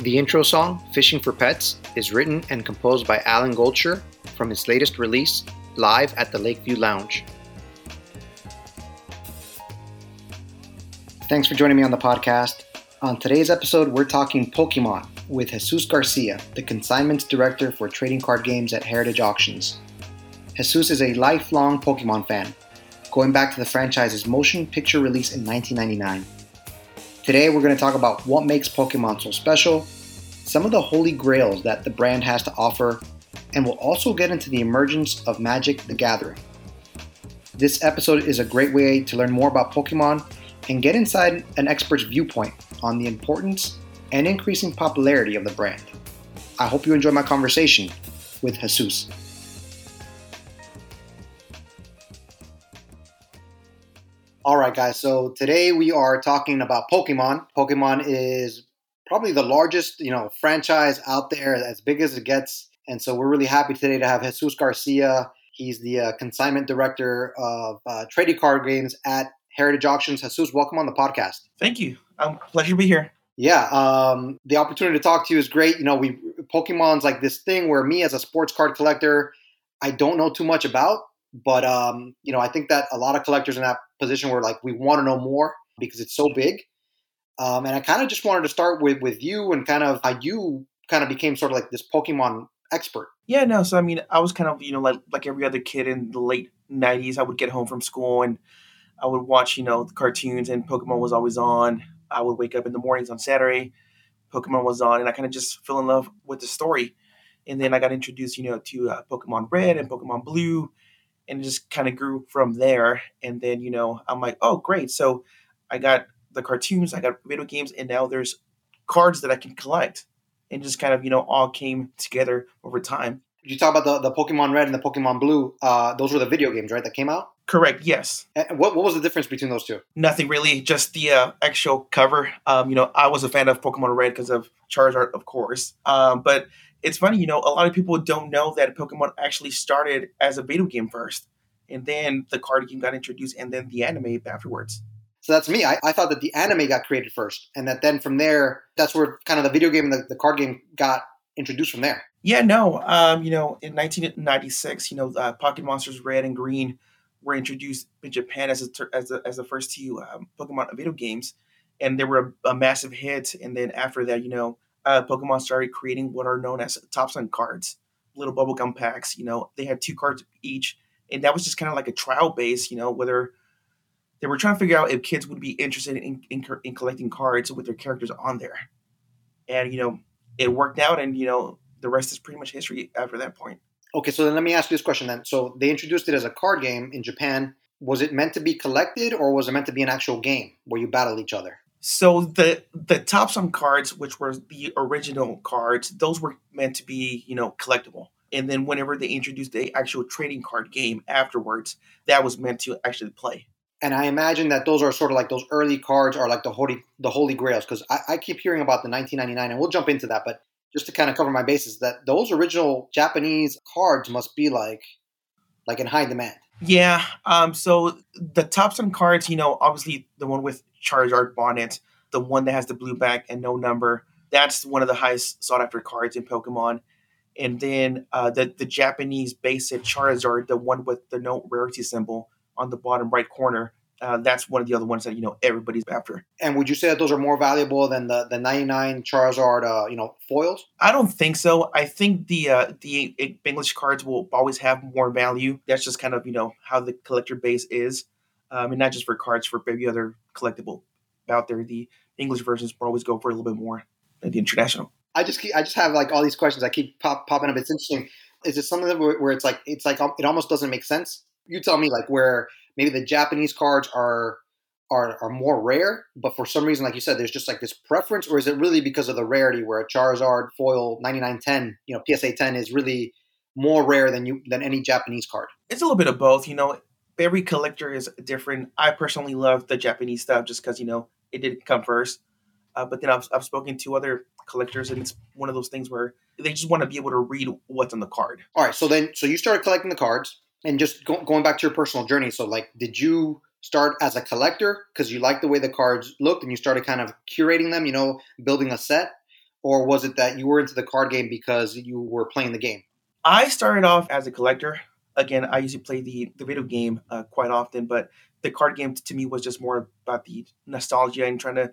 The intro song, Fishing for Pets, is written and composed by Alan Goldsher from his latest release, Live at the Lakeview Lounge. Thanks for joining me on the podcast. On today's episode, we're talking Pokemon with Jesus Garcia, the consignments director for trading card games at Heritage Auctions. Jesus is a lifelong Pokemon fan, going back to the franchise's motion picture release in 1999. Today, we're going to talk about what makes Pokemon so special, some of the holy grails that the brand has to offer, and we'll also get into the emergence of Magic the Gathering. This episode is a great way to learn more about Pokemon and get inside an expert's viewpoint on the importance and increasing popularity of the brand. I hope you enjoy my conversation with Jesus. All right, guys. So today we are talking about Pokemon. Pokemon is probably the largest, you know, franchise out there, as big as it gets. And so we're really happy today to have Jesus Garcia. He's the uh, consignment director of uh, trading card games at Heritage Auctions. Jesus, welcome on the podcast. Thank you. Um, pleasure to be here. Yeah, um, the opportunity to talk to you is great. You know, we Pokemon's like this thing where me as a sports card collector, I don't know too much about, but um, you know, I think that a lot of collectors in that position were like, we want to know more because it's so big. Um, and I kind of just wanted to start with with you and kind of how you kind of became sort of like this Pokemon expert. Yeah, no. So I mean, I was kind of you know like like every other kid in the late '90s. I would get home from school and I would watch you know the cartoons and Pokemon was always on. I would wake up in the mornings on Saturday, Pokemon was on, and I kind of just fell in love with the story. And then I got introduced, you know, to uh, Pokemon Red and Pokemon Blue, and it just kind of grew from there. And then, you know, I'm like, oh, great. So I got the cartoons, I got video games, and now there's cards that I can collect. And just kind of, you know, all came together over time. You talk about the, the Pokemon Red and the Pokemon Blue. Uh, those were the video games, right? That came out. Correct. Yes. And what what was the difference between those two? Nothing really. Just the uh, actual cover. Um, you know, I was a fan of Pokemon Red because of Charizard, of course. Um, but it's funny, you know, a lot of people don't know that Pokemon actually started as a video game first, and then the card game got introduced, and then the anime afterwards. So that's me. I, I thought that the anime got created first, and that then from there, that's where kind of the video game and the, the card game got introduced from there. Yeah, no. Um, you know, in 1996, you know, uh, Pocket Monsters Red and Green were introduced in Japan as a, as, a, as the first two um, Pokemon video games, and they were a, a, massive hit. And then after that, you know, uh, Pokemon started creating what are known as TopSun cards, little bubblegum packs. You know, they had two cards each, and that was just kind of like a trial base. You know, whether they were trying to figure out if kids would be interested in, in, in collecting cards with their characters on there, and you know, it worked out, and you know, the rest is pretty much history after that point. Okay, so then let me ask you this question then. So they introduced it as a card game in Japan. Was it meant to be collected or was it meant to be an actual game where you battle each other? So the the TopSun cards, which were the original cards, those were meant to be, you know, collectible. And then whenever they introduced the actual trading card game afterwards, that was meant to actually play. And I imagine that those are sort of like those early cards are like the holy the holy grails because I, I keep hearing about the 1999, and we'll jump into that. But just to kind of cover my bases, that those original Japanese cards must be like like in high demand. Yeah. Um. So the TopSun cards, you know, obviously the one with Charizard bonnet, the one that has the blue back and no number, that's one of the highest sought after cards in Pokemon. And then uh, the the Japanese basic Charizard, the one with the no rarity symbol on the bottom right corner, uh, that's one of the other ones that you know everybody's after. And would you say that those are more valuable than the the 99 Charizard, uh, you know, foils? I don't think so. I think the uh, the English cards will always have more value. That's just kind of you know how the collector base is, um, and not just for cards, for every other collectible out there. The English versions will always go for a little bit more than the international. I just keep, I just have like all these questions. I keep pop, popping up. It's interesting. Is it something where, where it's like it's like it almost doesn't make sense? You tell me like where maybe the Japanese cards are are are more rare, but for some reason, like you said, there's just like this preference, or is it really because of the rarity where a Charizard foil 9910, you know, PSA 10 is really more rare than you than any Japanese card? It's a little bit of both. You know, every collector is different. I personally love the Japanese stuff just because you know it didn't come first. Uh, but then I've, I've spoken to other collectors, and it's one of those things where they just want to be able to read what's on the card. All right, so then so you started collecting the cards, and just go, going back to your personal journey. So like, did you start as a collector because you liked the way the cards looked, and you started kind of curating them, you know, building a set, or was it that you were into the card game because you were playing the game? I started off as a collector. Again, I used to play the, the video game uh, quite often, but the card game to me was just more about the nostalgia and trying to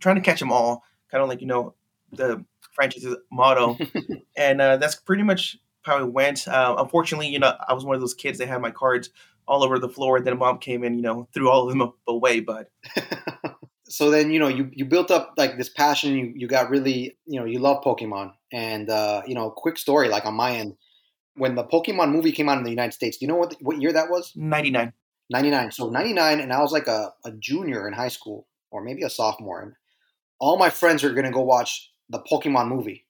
trying to catch them all, kind of like you know the franchise's motto, and uh, that's pretty much how it went. Uh, unfortunately, you know, I was one of those kids that had my cards all over the floor. Then mom came in, you know, threw all of them away. But so then you know you, you built up like this passion. You you got really you know you love Pokemon, and uh, you know, quick story like on my end when the Pokemon movie came out in the United States. Do you know what what year that was? Ninety nine. 99. So 99, and I was like a, a junior in high school, or maybe a sophomore. And all my friends are going to go watch the Pokemon movie.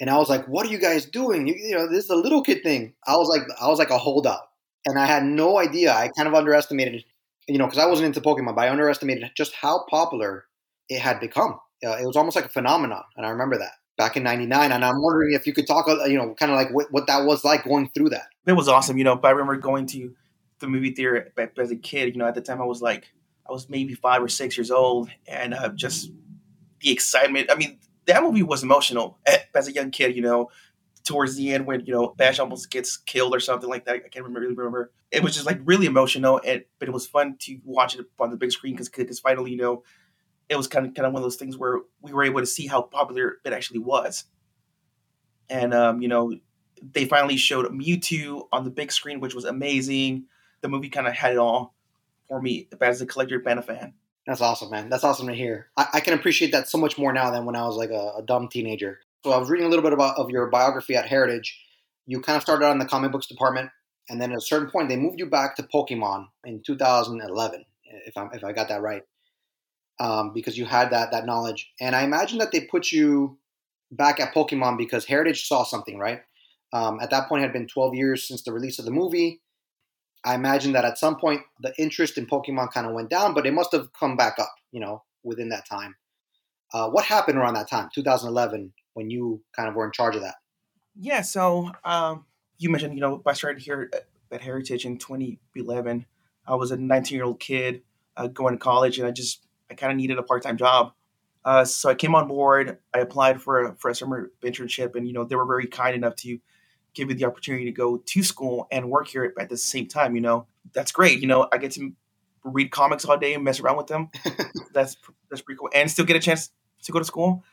And I was like, what are you guys doing? You, you, know, this is a little kid thing. I was like, I was like a holdout. And I had no idea. I kind of underestimated, you know, because I wasn't into Pokemon, but I underestimated just how popular it had become. Uh, it was almost like a phenomenon. And I remember that back in 99 and i'm wondering if you could talk uh, you know kind of like what, what that was like going through that it was awesome you know but i remember going to the movie theater as a kid. You know, at the time I was like, I was maybe five or six years old, and uh, just the excitement. I mean, that movie was emotional as a young kid. You know, towards the end when you know Ash almost gets killed or something like that. I can't remember, really remember. It was just like really emotional, and but it was fun to watch it on the big screen because finally, you know, it was kind of kind of one of those things where we were able to see how popular it actually was. And um, you know, they finally showed Mewtwo on the big screen, which was amazing the movie kind of had it all for me as a collector band a fan. That's awesome, man. That's awesome to hear. I, I, can appreciate that so much more now than when I was like a, a, dumb teenager. So I was reading a little bit about of your biography at Heritage. You kind of started out in the comic books department, and then at a certain point they moved you back to Pokemon in 2011, if I if I got that right, um, because you had that that knowledge. And I imagine that they put you back at Pokemon because Heritage saw something, right? Um, at that point, it had been 12 years since the release of the movie. I imagine that at some point the interest in Pokemon kind of went down, but it must have come back up, you know, within that time. Uh, what happened around that time, 2011, when you kind of were in charge of that? Yeah, so um, you mentioned, you know, I started here at Heritage in 2011. I was a 19 year old kid uh, going to college, and I just I kind of needed a part time job. Uh, so I came on board. I applied for a, for a summer internship, and you know they were very kind enough to give you the opportunity to go to school and work here at the same time. You know, that's great. You know, I get to read comics all day and mess around with them. that's that's pretty cool, and still get a chance to go to school.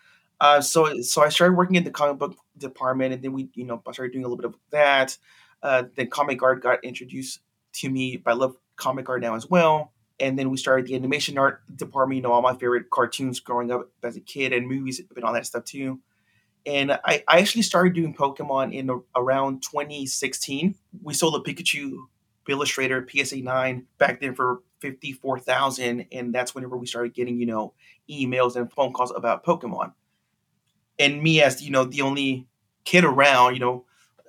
Uh, so so I started working in the comic book department, and then we, you know, I started doing a little bit of that. Uh, then Comic Art got introduced to me. I love Comic Art now as well. And then we started the animation art department. You know, all my favorite cartoons growing up as a kid and movies and all that stuff too and I, I actually started doing Pokemon in around 2016. We sold a Pikachu Illustrator PSA 9 back then for 54,000 and that's whenever we started getting, you know, emails and phone calls about Pokemon. And me as, you know, the only kid around, you know,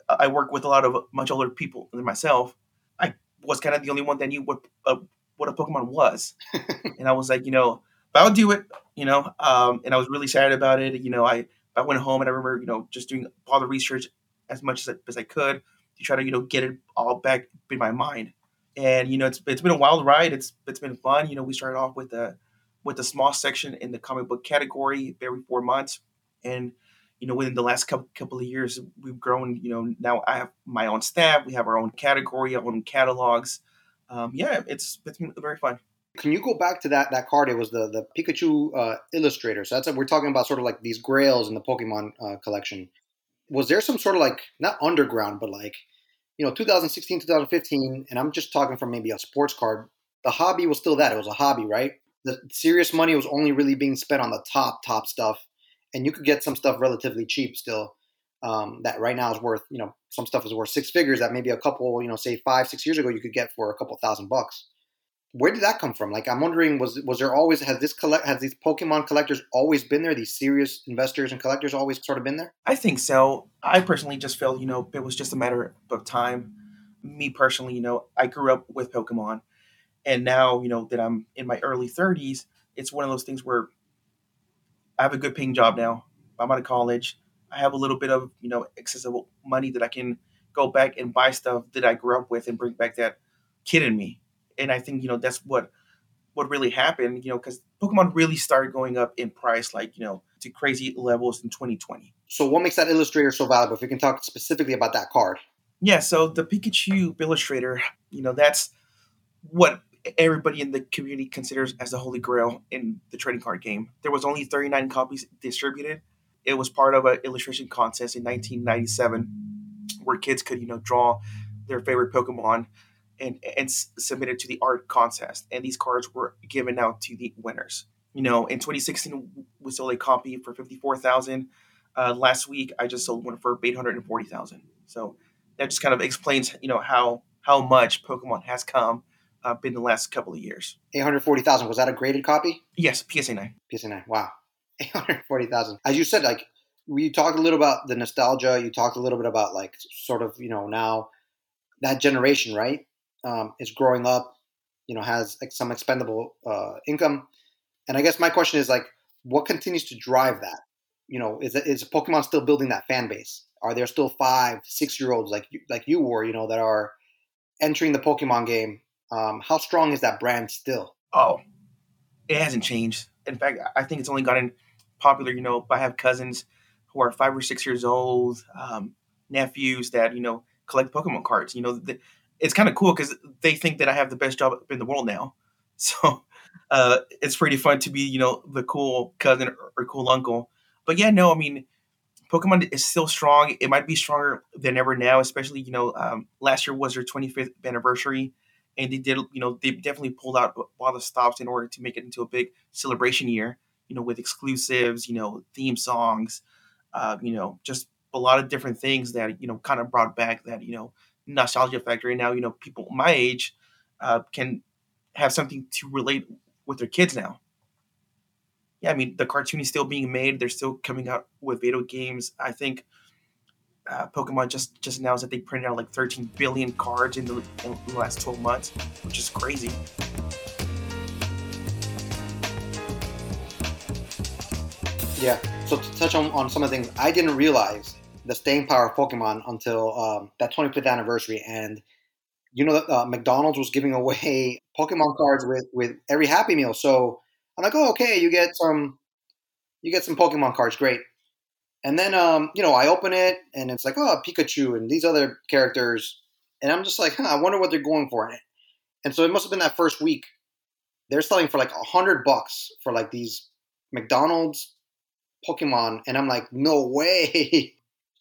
I work with a lot of much older people than myself. I was kind of the only one that knew what uh, what a Pokemon was. and I was like, you know, I'll do it, you know, um, and I was really excited about it. You know, I I went home and I remember, you know, just doing all the research as much as I, as I could to try to, you know, get it all back in my mind. And you know, it's it's been a wild ride. It's it's been fun. You know, we started off with a with a small section in the comic book category every four months, and you know, within the last couple couple of years, we've grown. You know, now I have my own staff. We have our own category, our own catalogs. Um, yeah, it's it's been very fun. Can you go back to that that card? It was the the Pikachu uh, Illustrator. So that's a, we're talking about sort of like these Grails in the Pokemon uh, collection. Was there some sort of like not underground, but like you know 2016, 2015, and I'm just talking from maybe a sports card. The hobby was still that. It was a hobby, right? The serious money was only really being spent on the top top stuff, and you could get some stuff relatively cheap still. Um, that right now is worth you know some stuff is worth six figures that maybe a couple you know say five six years ago you could get for a couple thousand bucks where did that come from? Like, I'm wondering, was was there always has this collect has these Pokemon collectors always been there? These serious investors and collectors always sort of been there? I think so. I personally just felt, you know, it was just a matter of time. Me personally, you know, I grew up with Pokemon. And now, you know, that I'm in my early 30s, it's one of those things where I have a good paying job now. I'm out of college. I have a little bit of, you know, accessible money that I can go back and buy stuff that I grew up with and bring back that kid in me. And I think, you know, that's what what really happened, you know, because Pokemon really started going up in price, like, you know, to crazy levels in 2020. So, what makes that illustrator so valuable? If we can talk specifically about that card. Yeah, so the Pikachu illustrator, you know, that's what everybody in the community considers as the holy grail in the trading card game. There was only 39 copies distributed. It was part of an illustration contest in 1997 where kids could, you know, draw their favorite Pokemon and and submit it to the art contest. And these cards were given out to the winners. You know, in 2016, we sold a copy for 54,000. Uh, last week, I just sold one for 840,000. So that just kind of explains, you know, how how much Pokemon has come uh, in the last couple of years. 840,000. Was that a graded copy? Yes, PSA 9. PSA 9. Wow. 840,000. As you said, like, we talked a little about the nostalgia. You talked a little bit about, like, sort of, you know, now that generation, right, um, is growing up, you know, has some expendable uh, income. And I guess my question is, like, what continues to drive that? You know, is, is Pokemon still building that fan base? Are there still five, six year olds like you, like you were, you know, that are entering the Pokemon game um, how strong is that brand still? Oh, it hasn't changed. In fact, I think it's only gotten popular. You know, I have cousins who are five or six years old, um, nephews that you know collect Pokemon cards. You know, the, it's kind of cool because they think that I have the best job in the world now. So uh, it's pretty fun to be, you know, the cool cousin or, cool uncle. But yeah, no, I mean, Pokemon is still strong. It might be stronger than ever now, especially you know, um, last year was their 25th anniversary and they did you know they definitely pulled out a lot of stops in order to make it into a big celebration year you know with exclusives you know theme songs uh, you know just a lot of different things that you know kind of brought back that you know nostalgia factor and now you know people my age uh, can have something to relate with their kids now yeah i mean the cartoon is still being made they're still coming out with video games i think uh, Pokemon just just announced that they printed out like 13 billion cards in the, in the last 12 months, which is crazy. Yeah. So to touch on, on some of the things, I didn't realize the staying power of Pokemon until um, that 25th anniversary, and you know uh, McDonald's was giving away Pokemon cards with with every Happy Meal. So I'm like, oh, okay, you get some, you get some Pokemon cards, great. And then, um, you know, I open it and it's like, oh, Pikachu and these other characters. And I'm just like, huh, I wonder what they're going for in it. And so it must have been that first week. They're selling for like a hundred bucks for like these McDonald's Pokemon. And I'm like, no way.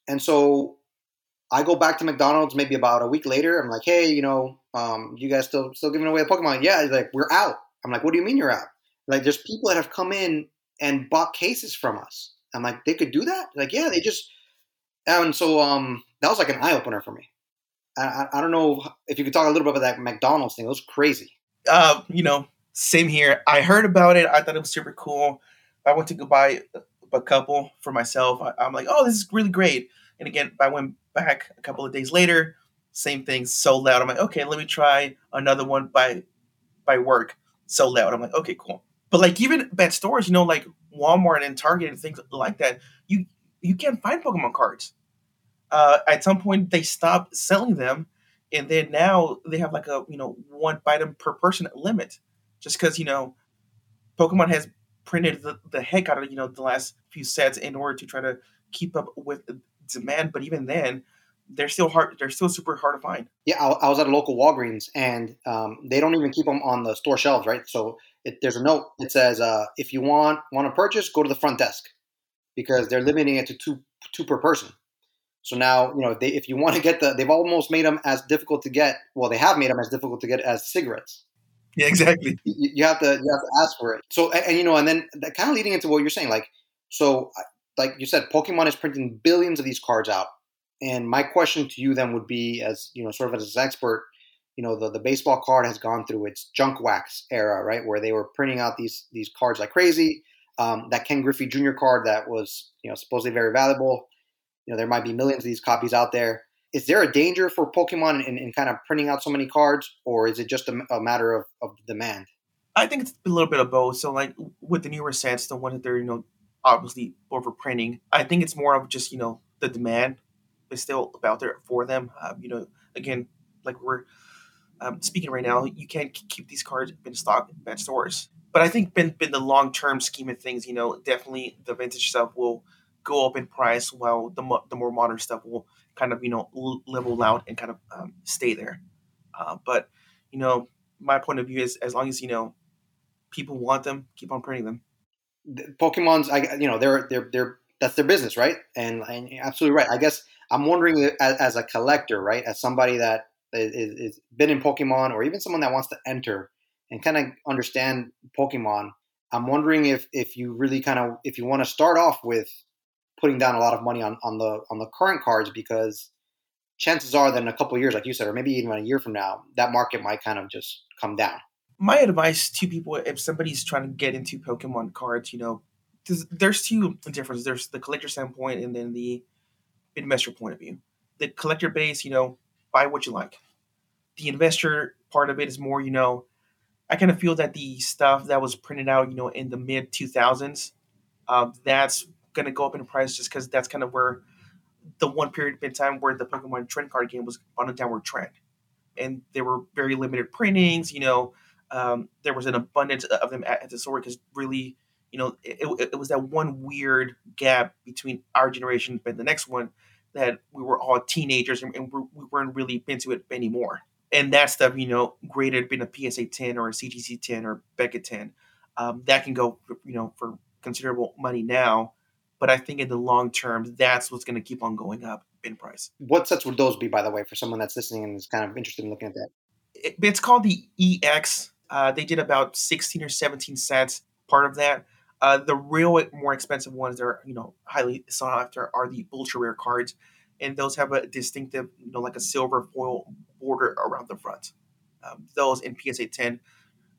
And so I go back to McDonald's maybe about a week later. I'm like, hey, you know, um, you guys still still giving away a Pokemon? Yeah, he's like, we're out. I'm like, what do you mean you're out? Like, there's people that have come in and bought cases from us. I'm like, they could do that? Like, yeah, they just. And so um, that was like an eye opener for me. I, I, I, don't know if you could talk a little bit about that McDonald's thing. It was crazy. Uh, you know, same here. I heard about it. I thought it was super cool. I went to go buy a couple for myself. I, I'm like, oh, this is really great. And again, I went back a couple of days later. Same thing, sold out. I'm like, okay, let me try another one by by work. Sold out. I'm like, okay, cool. But like even at stores, you know, like Walmart and Target and things like that, you you can't find Pokemon cards. Uh, at some point, they stopped selling them, and then now they have like a you know one item per person limit, just because you know Pokemon has printed the, the heck out of you know the last few sets in order to try to keep up with demand. But even then, they're still hard. They're still super hard to find. Yeah, I, I was at a local Walgreens, and um, they don't even keep them on the store shelves, right? So it, there's a note that says, uh, if you want want to purchase, go to the front desk, because they're limiting it to two two per person. So now, you know, they, if you want to get the, they've almost made them as difficult to get. Well, they have made them as difficult to get as cigarettes. Yeah, exactly. You, you have to you have to ask for it. So and, and you know, and then that kind of leading into what you're saying, like so, like you said, Pokemon is printing billions of these cards out and my question to you then would be, as you know, sort of as an expert, you know, the, the baseball card has gone through its junk wax era, right, where they were printing out these these cards like crazy. Um, that Ken Griffey Jr. card that was, you know, supposedly very valuable. You know, there might be millions of these copies out there. Is there a danger for Pokemon in, in kind of printing out so many cards, or is it just a, a matter of, of demand? I think it's a little bit of both. So, like with the newer sets, the ones that they're you know obviously overprinting, I think it's more of just you know the demand is still out there for them. Um, you know, again, like we're um, speaking right now, you can't keep these cards in stock at stores. But I think been been the long term scheme of things, you know, definitely the vintage stuff will go up in price, while the mo- the more modern stuff will kind of you know level out and kind of um, stay there. Uh, but you know, my point of view is as long as you know people want them, keep on printing them. Pokemon's, I you know, they're they're they're that's their business, right? And, and absolutely right. I guess I'm wondering as, as, a collector, right, as somebody that is, is been in Pokemon, or even someone that wants to enter and kind of understand Pokemon. I'm wondering if if you really kind of if you want to start off with putting down a lot of money on, on the on the current cards because chances are that in a couple years, like you said, or maybe even a year from now, that market might kind of just come down. My advice to people, if somebody's trying to get into Pokemon cards, you know, there's two differences. There's the collector standpoint and then the investor point of view. The collector base, you know, buy what you like. The investor part of it is more, you know, I kind of feel that the stuff that was printed out, you know, in the mid 2000s, uh, that's going to go up in price just because that's kind of where the one period in time where the Pokemon trend card game was on a downward trend. And there were very limited printings, you know, um, there was an abundance of them at, at the store because really, you know, it, it, it, was that one weird gap between our generation and the next one that we were all teenagers and, and we weren't really into it anymore and that stuff, you know, graded being a PSA 10 or a CGC 10 or Beckett 10, um, that can go, you know, for considerable money now. But I think in the long term, that's what's going to keep on going up in price. What sets would those be, by the way, for someone that's listening and is kind of interested in looking at that? It, it's called the EX. Uh, they did about 16 or 17 sets, part of that. Uh, the real more expensive ones that are, you know, highly sought after are the ultra rare cards and those have a distinctive, you know, like a silver foil border around the front. Um, those in PSA 10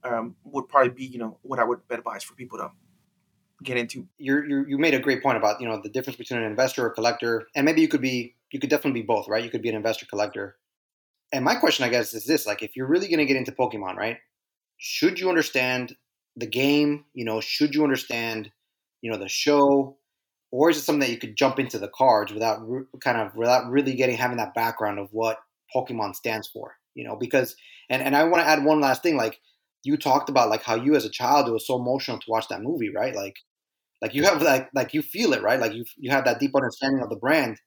um, would probably be, you know, what I would advise for people to get into. You're, you made a great point about, you know, the difference between an investor or collector, and maybe you could be, you could definitely be both, right? You could be an investor collector. And my question, I guess, is this: like, if you're really going to get into Pokemon, right? Should you understand the game? You know, should you understand, you know, the show? or is it something that you could jump into the cards without kind of without really getting having that background of what Pokemon stands for? You know, because and and I want to add one last thing. Like you talked about, like how you as a child it was so emotional to watch that movie, right? Like like you have like like you feel it, right? Like you you have that deep understanding of the brand.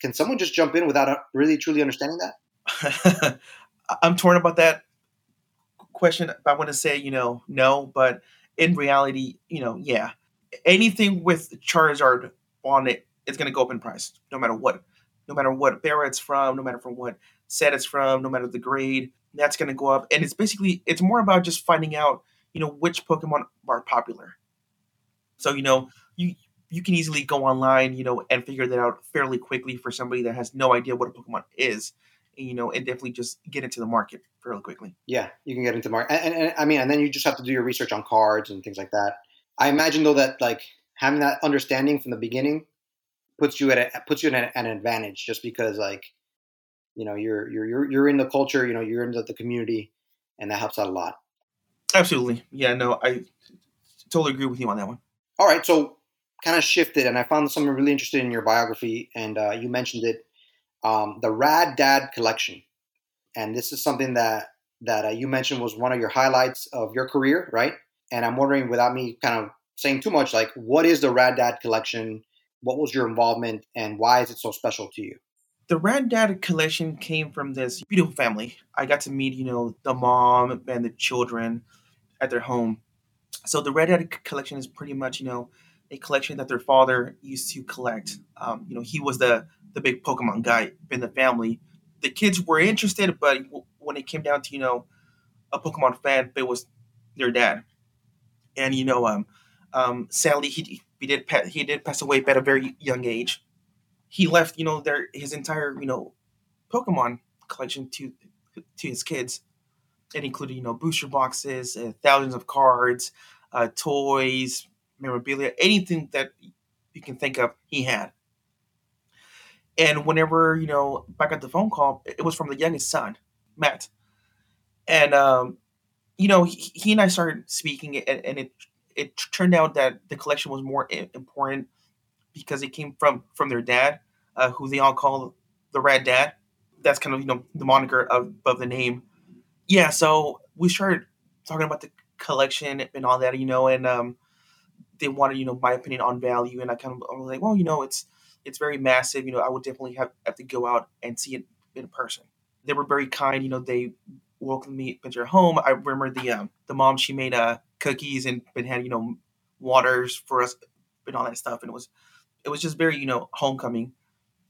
Can someone just jump in without uh, really truly understanding that? I'm torn about that question. I want to say, you know, no, but in mm-hmm. reality, you know, yeah anything with Charizard on it, it is going to go up in price, no matter what. No matter what bear it's from, no matter from what set it's from, no matter the grade, that's going to go up. And it's basically it's more about just finding out, you know, which Pokemon are popular. So you know, you you can easily go online, you know, and figure that out fairly quickly for somebody that has no idea what a Pokemon is, you know, and definitely just get into the market fairly quickly. Yeah, you can get into market, and, and, and I mean, and then you just have to do your research on cards and things like that. I imagine though that like having that understanding from the beginning puts you at a, puts you at an advantage just because like you know you're you're you're you're in the culture, you know you're in the, the community, and that helps out a lot. Absolutely, yeah. No, I totally agree with you on that one. All right, so kind of shifted, and I found something really interesting in your biography, and uh, you mentioned it, um, the Rad Dad collection, and this is something that that uh, you mentioned was one of your highlights of your career, right? And I'm wondering, without me kind of saying too much, like what is the Rad Dad collection? What was your involvement, and why is it so special to you? The Rad Dad collection came from this beautiful family. I got to meet, you know, the mom and the children at their home. So the Rad Dad collection is pretty much, you know, a collection that their father used to collect. Um, you know, he was the the big Pokemon guy in the family. The kids were interested, but when it came down to you know a Pokemon fan, it was their dad and you know, um, um, sadly he he did he did pass away at a very young age. He left, you know, their his entire you know Pokemon collection to to his kids. It included you know booster boxes, uh, thousands of cards, uh, toys, memorabilia, anything that you can think of. He had. And whenever you know, I got the phone call, it was from the youngest son, Matt, and um, you know, he, he and I started speaking, and, and it it turned out that the collection was more important because it came from from their dad, uh, who they all call the Rad Dad. That's kind of you know the moniker of of the name. Yeah, so we started talking about the collection and all that, you know, and um, they wanted you know my opinion on value, and I kind of I was like, well, you know, it's it's very massive. You know, I would definitely have have to go out and see it in person. They were very kind. You know, they welcomed me into their home. I remember the um, the mom she made uh, cookies and been had you know waters for us and all that stuff, and it was it was just very you know homecoming.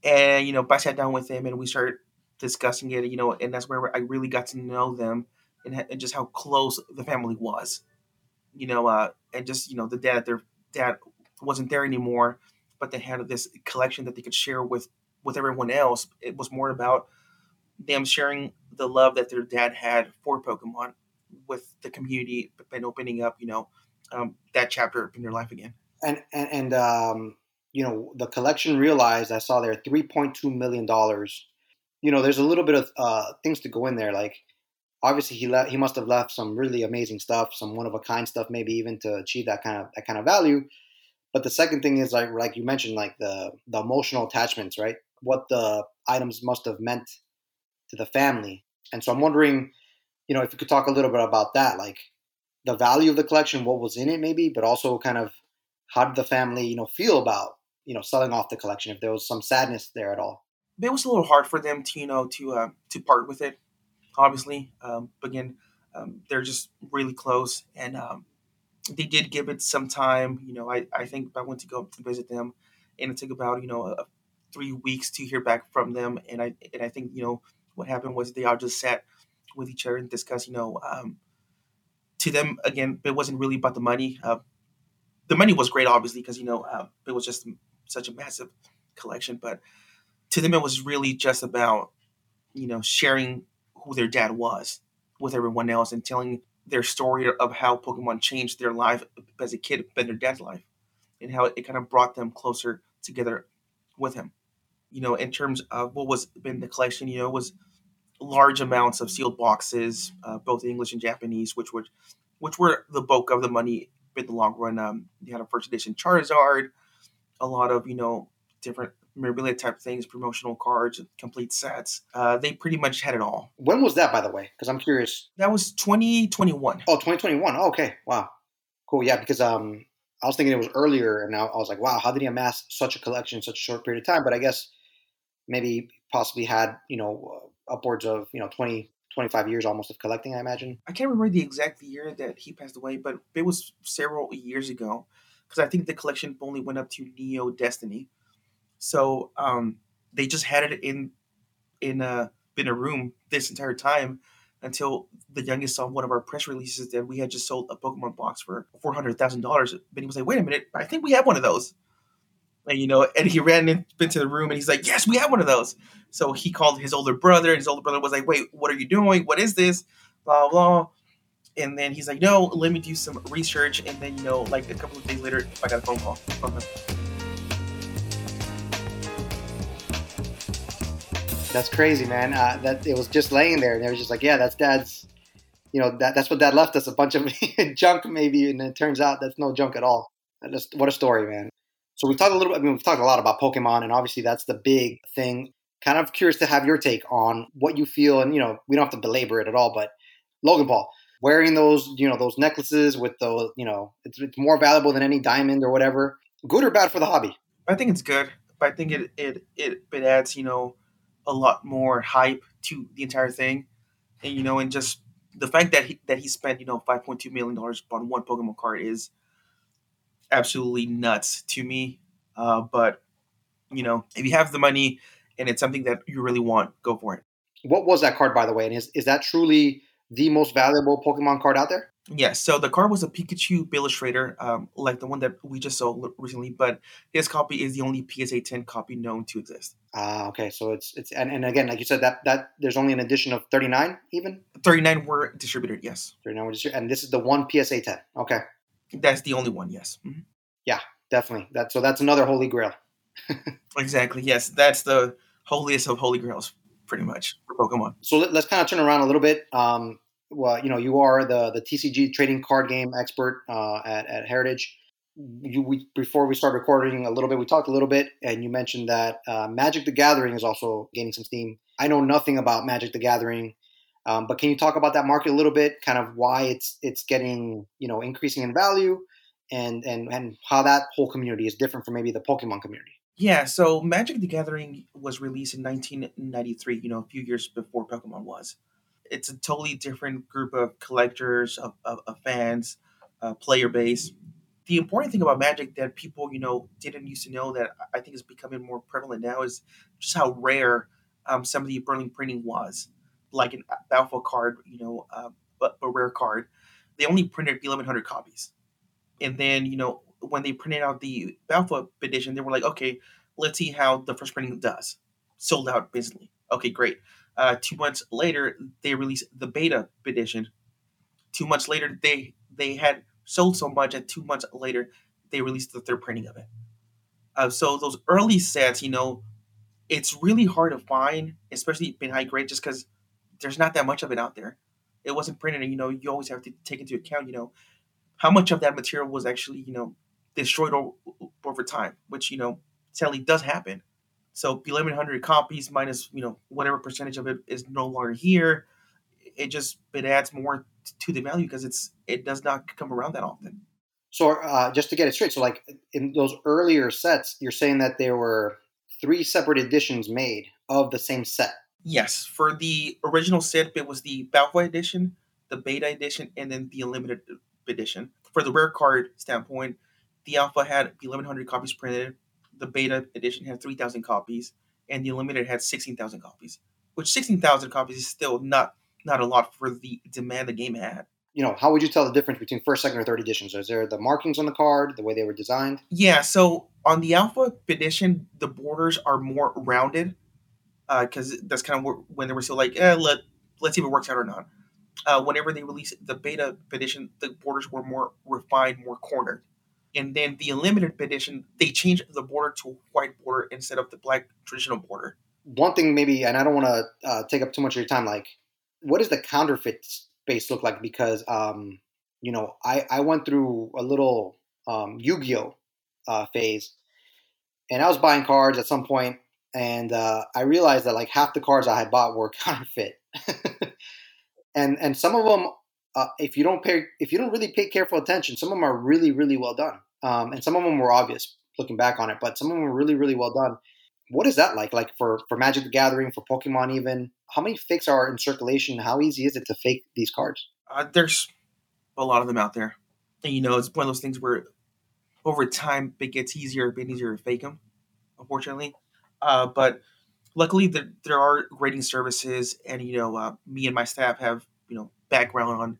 And you know, I sat down with them and we started discussing it. You know, and that's where I really got to know them and, and just how close the family was. You know, uh, and just you know the dad their dad wasn't there anymore, but they had this collection that they could share with with everyone else. It was more about them sharing the love that their dad had for Pokemon with the community and opening up, you know, um, that chapter in their life again. And and, and um, you know, the collection realized I saw there three point two million dollars. You know, there's a little bit of uh, things to go in there. Like, obviously, he left. He must have left some really amazing stuff, some one of a kind stuff, maybe even to achieve that kind of that kind of value. But the second thing is like like you mentioned, like the the emotional attachments, right? What the items must have meant to the family. And so I'm wondering, you know, if you could talk a little bit about that, like the value of the collection, what was in it, maybe, but also kind of how did the family, you know, feel about, you know, selling off the collection? If there was some sadness there at all. It was a little hard for them to, you know, to uh, to part with it. Obviously, um, but again, um, they're just really close, and um, they did give it some time. You know, I, I think I went to go to visit them, and it took about you know a, three weeks to hear back from them, and I and I think you know what happened was they all just sat with each other and discussed. You know, um, to them again, it wasn't really about the money. Uh, the money was great, obviously, because you know uh, it was just such a massive collection. But to them, it was really just about you know sharing who their dad was with everyone else and telling their story of how Pokemon changed their life as a kid, and their dad's life, and how it kind of brought them closer together with him. You know, in terms of what was in the collection, you know, was large amounts of sealed boxes, uh, both English and Japanese, which would which were the bulk of the money in the long run. Um, you had a first edition Charizard, a lot of you know different memorabilia type things, promotional cards, complete sets. Uh, they pretty much had it all. When was that, by the way? Because I'm curious. That was 2021. Oh, 2021. Oh, okay. Wow. Cool. Yeah, because um, I was thinking it was earlier, and now I was like, wow, how did he amass such a collection in such a short period of time? But I guess maybe possibly had you know upwards of you know 20 25 years almost of collecting i imagine i can't remember the exact year that he passed away but it was several years ago because i think the collection only went up to neo destiny so um, they just had it in in a in a room this entire time until the youngest saw one of our press releases that we had just sold a Pokemon box for four hundred thousand dollars. But he was like, "Wait a minute, I think we have one of those." And you know, and he ran into the room and he's like, "Yes, we have one of those." So he called his older brother, and his older brother was like, "Wait, what are you doing? What is this?" Blah blah. And then he's like, "No, let me do some research." And then you know, like a couple of days later, I got a phone call from him. That's crazy, man. Uh, that it was just laying there, and they was just like, "Yeah, that's Dad's." You know, that that's what Dad left us a bunch of junk, maybe, and it turns out that's no junk at all. What a story, man. So we've talked a little bit, I mean, we've talked a lot about Pokemon, and obviously that's the big thing. Kind of curious to have your take on what you feel, and you know, we don't have to belabor it at all, but Logan Paul wearing those, you know, those necklaces with those, you know, it's, it's more valuable than any diamond or whatever. Good or bad for the hobby? I think it's good, but I think it it it, it adds, you know, a lot more hype to the entire thing, and you know, and just the fact that he that he spent, you know, five point two million dollars on one Pokemon card is absolutely nuts to me. Uh, but you know, if you have the money and it's something that you really want, go for it. What was that card, by the way? And is is that truly the most valuable Pokemon card out there? Yes. So the card was a Pikachu Illustrator, um, like the one that we just saw recently, but his copy is the only PSA 10 copy known to exist. Ah, uh, okay. So it's it's and, and again, like you said, that that there's only an edition of 39 even. 39 were distributed. Yes. 39 were distributed, and this is the one PSA 10. Okay. That's the only one. Yes. Mm-hmm. Yeah, definitely. That so that's another holy grail. exactly. Yes, that's the holiest of holy grails, pretty much for Pokemon. So let, us kind of turn around a little bit. Um, well, you know, you are the the TCG trading card game expert uh, at at Heritage. You, we, before we start recording a little bit, we talked a little bit, and you mentioned that uh, Magic the Gathering is also gaining some steam. I know nothing about Magic the Gathering, um, but can you talk about that market a little bit? Kind of why it's it's getting you know increasing in value, and and and how that whole community is different from maybe the Pokemon community. Yeah, so Magic the Gathering was released in 1993, you know, a few years before Pokemon was. It's a totally different group of collectors, of, of, of fans, uh, player base. The important thing about Magic that people, you know, didn't used to know that I think is becoming more prevalent now is just how rare um, some of the early printing was. Like an alpha card, you know, uh, but a rare card, they only printed 1,100 copies. And then, you know, when they printed out the alpha edition, they were like, okay, let's see how the first printing does. Sold out basically. Okay, great. Uh, two months later, they released the beta edition. Two months later, they they had sold so much, and two months later, they released the third printing of it. Uh, so those early sets, you know, it's really hard to find, especially in high grade, just because there's not that much of it out there. It wasn't printed, and you know, you always have to take into account, you know, how much of that material was actually, you know, destroyed over, over time, which you know sadly does happen. So 1100 copies minus you know whatever percentage of it is no longer here. It just it adds more to the value because it's it does not come around that often. So uh, just to get it straight, so like in those earlier sets, you're saying that there were three separate editions made of the same set. Yes, for the original set, it was the Alpha edition, the Beta edition, and then the Unlimited edition. For the rare card standpoint, the alpha had 1,100 copies printed. The beta edition had 3,000 copies, and the limited had 16,000 copies. Which 16,000 copies is still not not a lot for the demand the game had. You know, how would you tell the difference between first, second, or third editions? Is there the markings on the card, the way they were designed? Yeah. So on the alpha edition, the borders are more rounded because uh, that's kind of when they were still like, eh, let let's see if it works out or not. Uh, whenever they released the beta edition, the borders were more refined, more cornered and then the limited edition they changed the border to white border instead of the black traditional border. One thing maybe and i don't want to uh, take up too much of your time like what does the counterfeit space look like? Because um, you know i i went through a little um, yu-gi-oh uh, phase and i was buying cards at some point and uh, i realized that like half the cards i had bought were counterfeit. And and some of them uh, if you don't pay, if you don't really pay careful attention, some of them are really, really well done, um, and some of them were obvious looking back on it, but some of them were really, really well done. What is that like? Like for for Magic the Gathering, for Pokemon, even how many fakes are in circulation? How easy is it to fake these cards? Uh, there's a lot of them out there, and you know it's one of those things where over time it gets easier, a bit easier to fake them, unfortunately. Uh, but luckily there, there are grading services, and you know uh, me and my staff have you know background on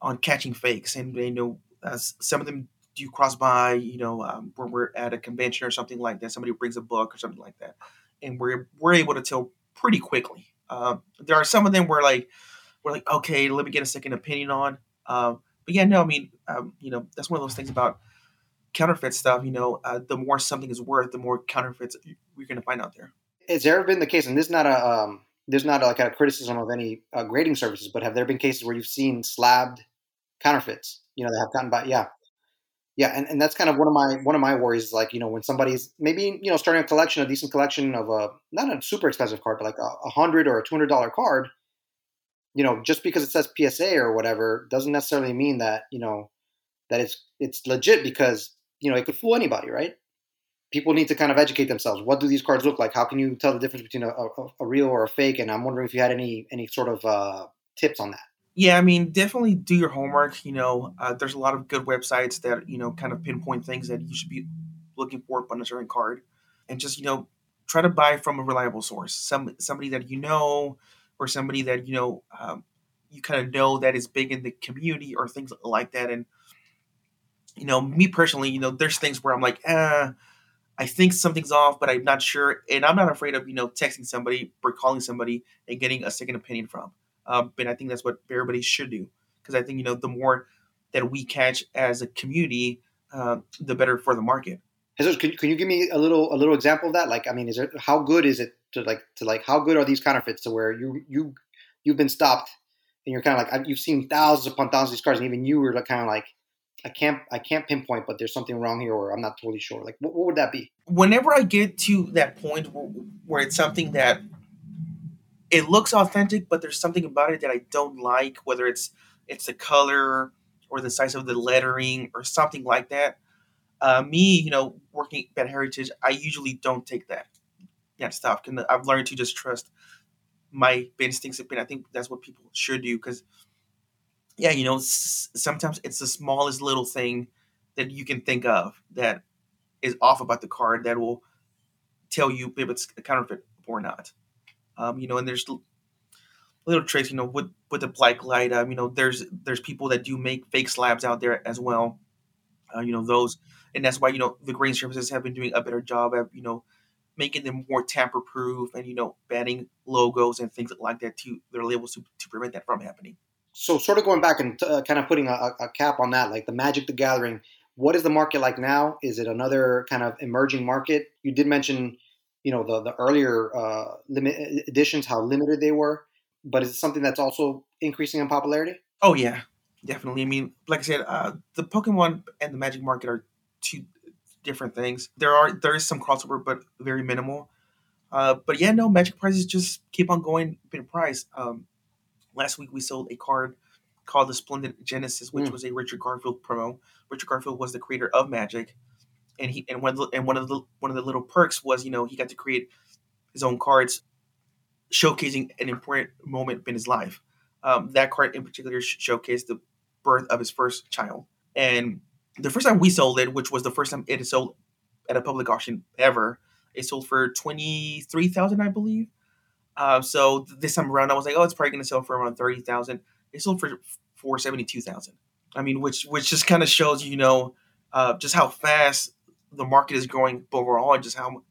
on catching fakes, and you know uh, some of them do cross by. You know, um, when we're at a convention or something like that, somebody brings a book or something like that, and we're we're able to tell pretty quickly. Uh, there are some of them where like we're like, okay, let me get a second opinion on. Uh, but yeah, no, I mean, um, you know, that's one of those things about counterfeit stuff. You know, uh, the more something is worth, the more counterfeits you're going to find out there. Has there ever been the case, and this is not a um, there's not like a criticism of any uh, grading services, but have there been cases where you've seen slabbed counterfeits? You know, that have gotten by, yeah, yeah, and, and that's kind of one of my one of my worries is like you know when somebody's maybe you know starting a collection, a decent collection of a not a super expensive card, but like a, a hundred or a two hundred dollar card. You know, just because it says PSA or whatever doesn't necessarily mean that you know that it's it's legit because you know it could fool anybody, right? People need to kind of educate themselves. What do these cards look like? How can you tell the difference between a, a, a real or a fake? And I'm wondering if you had any any sort of uh, tips on that. Yeah, I mean, definitely do your homework. You know, uh, there's a lot of good websites that you know kind of pinpoint things that you should be looking for on a certain card, and just you know try to buy from a reliable source, some somebody that you know, or somebody that you know um, you kind of know that is big in the community or things like that. And you know, me personally, you know, there's things where I'm like, ah. Eh, I think something's off, but I'm not sure. And I'm not afraid of, you know, texting somebody or calling somebody and getting a second opinion from. Um, but I think that's what everybody should do. Because I think, you know, the more that we catch as a community, uh, the better for the market. Jesus, can, can you give me a little a little example of that? Like, I mean, is it how good is it to like to like how good are these counterfeits to where you you you've been stopped and you're kind of like you've seen thousands upon thousands of these cars and even you were like, kind of like I can't I can't pinpoint, but there's something wrong here, or I'm not totally sure. Like, what, what would that be? Whenever I get to that point where, where it's something that it looks authentic, but there's something about it that I don't like, whether it's it's the color or the size of the lettering or something like that. Uh, me, you know, working at Heritage, I usually don't take that that stuff. And I've learned to just trust my instincts. I think that's what people should do because, yeah, you know, s- sometimes it's the smallest little thing that you can think of that is off about the card that will tell you if it's a counterfeit or not. Um, you know, and there's little tricks, you know, with with the black light. Um, you know, there's there's people that do make fake slabs out there as well. Uh, you know, those and that's why you know the grading services have been doing a better job at you know making them more tamper proof and you know banning logos and things like that to their labels to, to prevent that from happening so sort of going back and uh, kind of putting a, a, cap on that like the magic the gathering what is the market like now is it another kind of emerging market you did mention you know the, the earlier uh, limit editions how limited they were but is it something that's also increasing in popularity oh yeah definitely i mean like i said uh, the pokemon and the magic market are two different things. There are there is some crossover, but very minimal. Uh, but yeah, no, Magic prices just keep on going in price. Um, last week we sold a card called the Splendid Genesis, which mm. was a Richard Garfield promo. Richard Garfield was the creator of Magic, and he and one of the, and one of the one of the little perks was you know he got to create his own cards, showcasing an important moment in his life. Um, that card in particular showcased the birth of his first child, and the first time we sold it, which was the first time it sold at a public auction ever, it sold for twenty three thousand, I believe. Uh, so this time around, I was like, oh, it's probably going to sell for around thirty thousand. It sold for for seventy two thousand. I mean, which which just kind of shows you know uh, just how fast the market is growing overall, and just how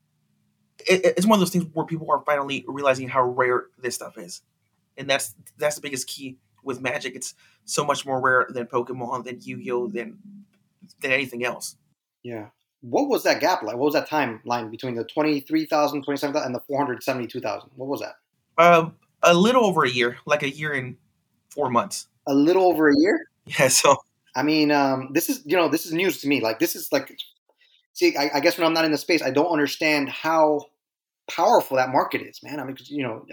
it, it's one of those things where people are finally realizing how rare this stuff is, and that's that's the biggest key with Magic. It's so much more rare than Pokemon, than Yu Gi Oh, than than anything else. Yeah. What was that gap like? What was that timeline between the 23,000, 27,000 and the 472,000? What was that? Uh, a little over a year, like a year and four months. A little over a year? Yeah. So, I mean, um, this is, you know, this is news to me. Like, this is like, see, I, I guess when I'm not in the space, I don't understand how powerful that market is, man. I mean, you know,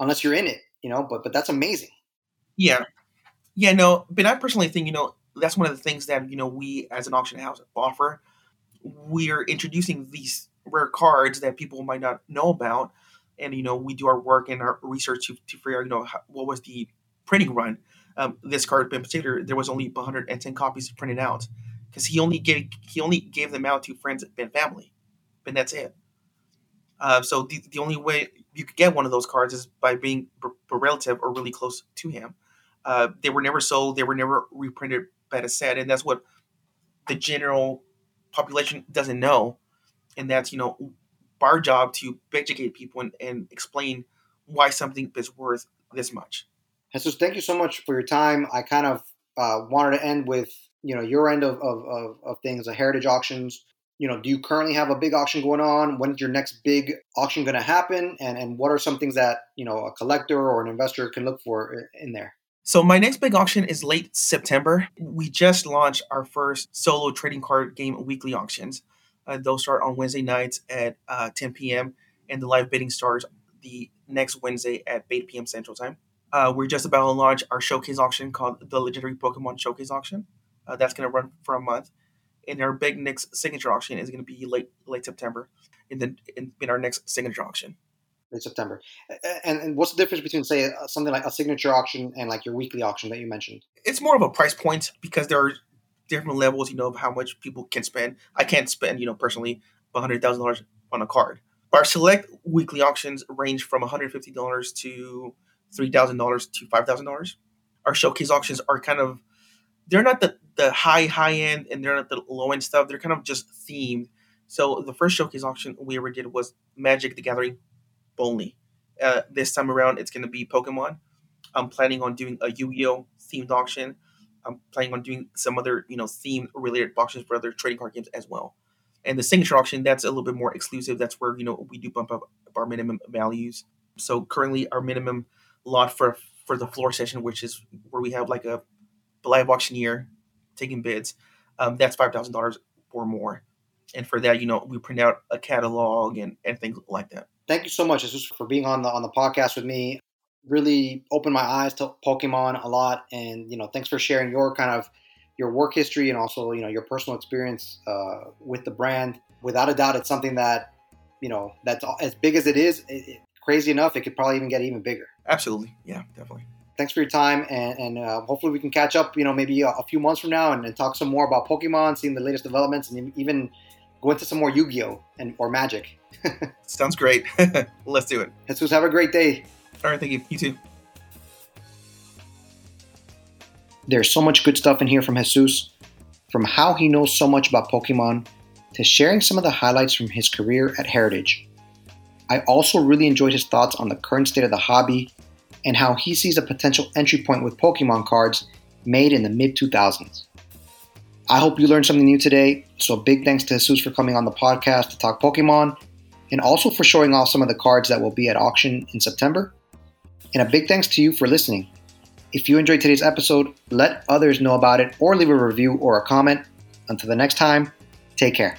unless you're in it, you know, but, but that's amazing. Yeah. Yeah, no, but I personally think, you know, that's one of the things that you know we as an auction house offer. We are introducing these rare cards that people might not know about, and you know we do our work and our research to, to figure out you know how, what was the printing run. Um, this card in particular, there was only 110 copies printed out because he only gave he only gave them out to friends and family, and that's it. Uh, so the, the only way you could get one of those cards is by being a relative or really close to him. Uh, they were never sold. They were never reprinted by the set, and that's what the general population doesn't know, and that's you know our job to educate people and, and explain why something is worth this much. Jesus, thank you so much for your time. I kind of uh, wanted to end with you know your end of, of, of, of things, the heritage auctions. You know, do you currently have a big auction going on? When's your next big auction going to happen? And and what are some things that you know a collector or an investor can look for in there? So my next big auction is late September. We just launched our first solo trading card game weekly auctions. Uh, those start on Wednesday nights at uh, 10 p.m. and the live bidding starts the next Wednesday at 8 p.m. Central Time. Uh, we're just about to launch our showcase auction called the Legendary Pokemon Showcase Auction. Uh, that's going to run for a month, and our big next signature auction is going to be late late September, in the in, in our next signature auction in September. And, and what's the difference between, say, something like a signature auction and like your weekly auction that you mentioned? It's more of a price point because there are different levels, you know, of how much people can spend. I can't spend, you know, personally, hundred thousand dollars on a card. Our select weekly auctions range from one hundred fifty dollars to three thousand dollars to five thousand dollars. Our showcase auctions are kind of they're not the the high high end and they're not the low end stuff. They're kind of just themed. So the first showcase auction we ever did was Magic the Gathering only. Uh, this time around, it's going to be Pokemon. I'm planning on doing a Yu-Gi-Oh themed auction. I'm planning on doing some other, you know, themed related auctions for other trading card games as well. And the signature auction, that's a little bit more exclusive. That's where, you know, we do bump up our minimum values. So currently our minimum lot for for the floor session, which is where we have like a live auctioneer taking bids, um, that's five thousand dollars or more. And for that, you know, we print out a catalog and, and things like that. Thank you so much, Jesus, for being on the on the podcast with me. Really opened my eyes to Pokemon a lot, and you know, thanks for sharing your kind of your work history and also you know your personal experience uh, with the brand. Without a doubt, it's something that you know that's as big as it is. It, it, crazy enough, it could probably even get even bigger. Absolutely, yeah, definitely. Thanks for your time, and, and uh, hopefully we can catch up. You know, maybe a, a few months from now, and, and, talk some more about Pokemon, seeing the latest developments, and even go into some more Yu-Gi-Oh and or Magic. Sounds great. Let's do it. Jesus, have a great day. All right, thank you. You too. There's so much good stuff in here from Jesus, from how he knows so much about Pokemon to sharing some of the highlights from his career at Heritage. I also really enjoyed his thoughts on the current state of the hobby and how he sees a potential entry point with Pokemon cards made in the mid 2000s. I hope you learned something new today. So, big thanks to Jesus for coming on the podcast to talk Pokemon and also for showing off some of the cards that will be at auction in September. And a big thanks to you for listening. If you enjoyed today's episode, let others know about it or leave a review or a comment. Until the next time, take care.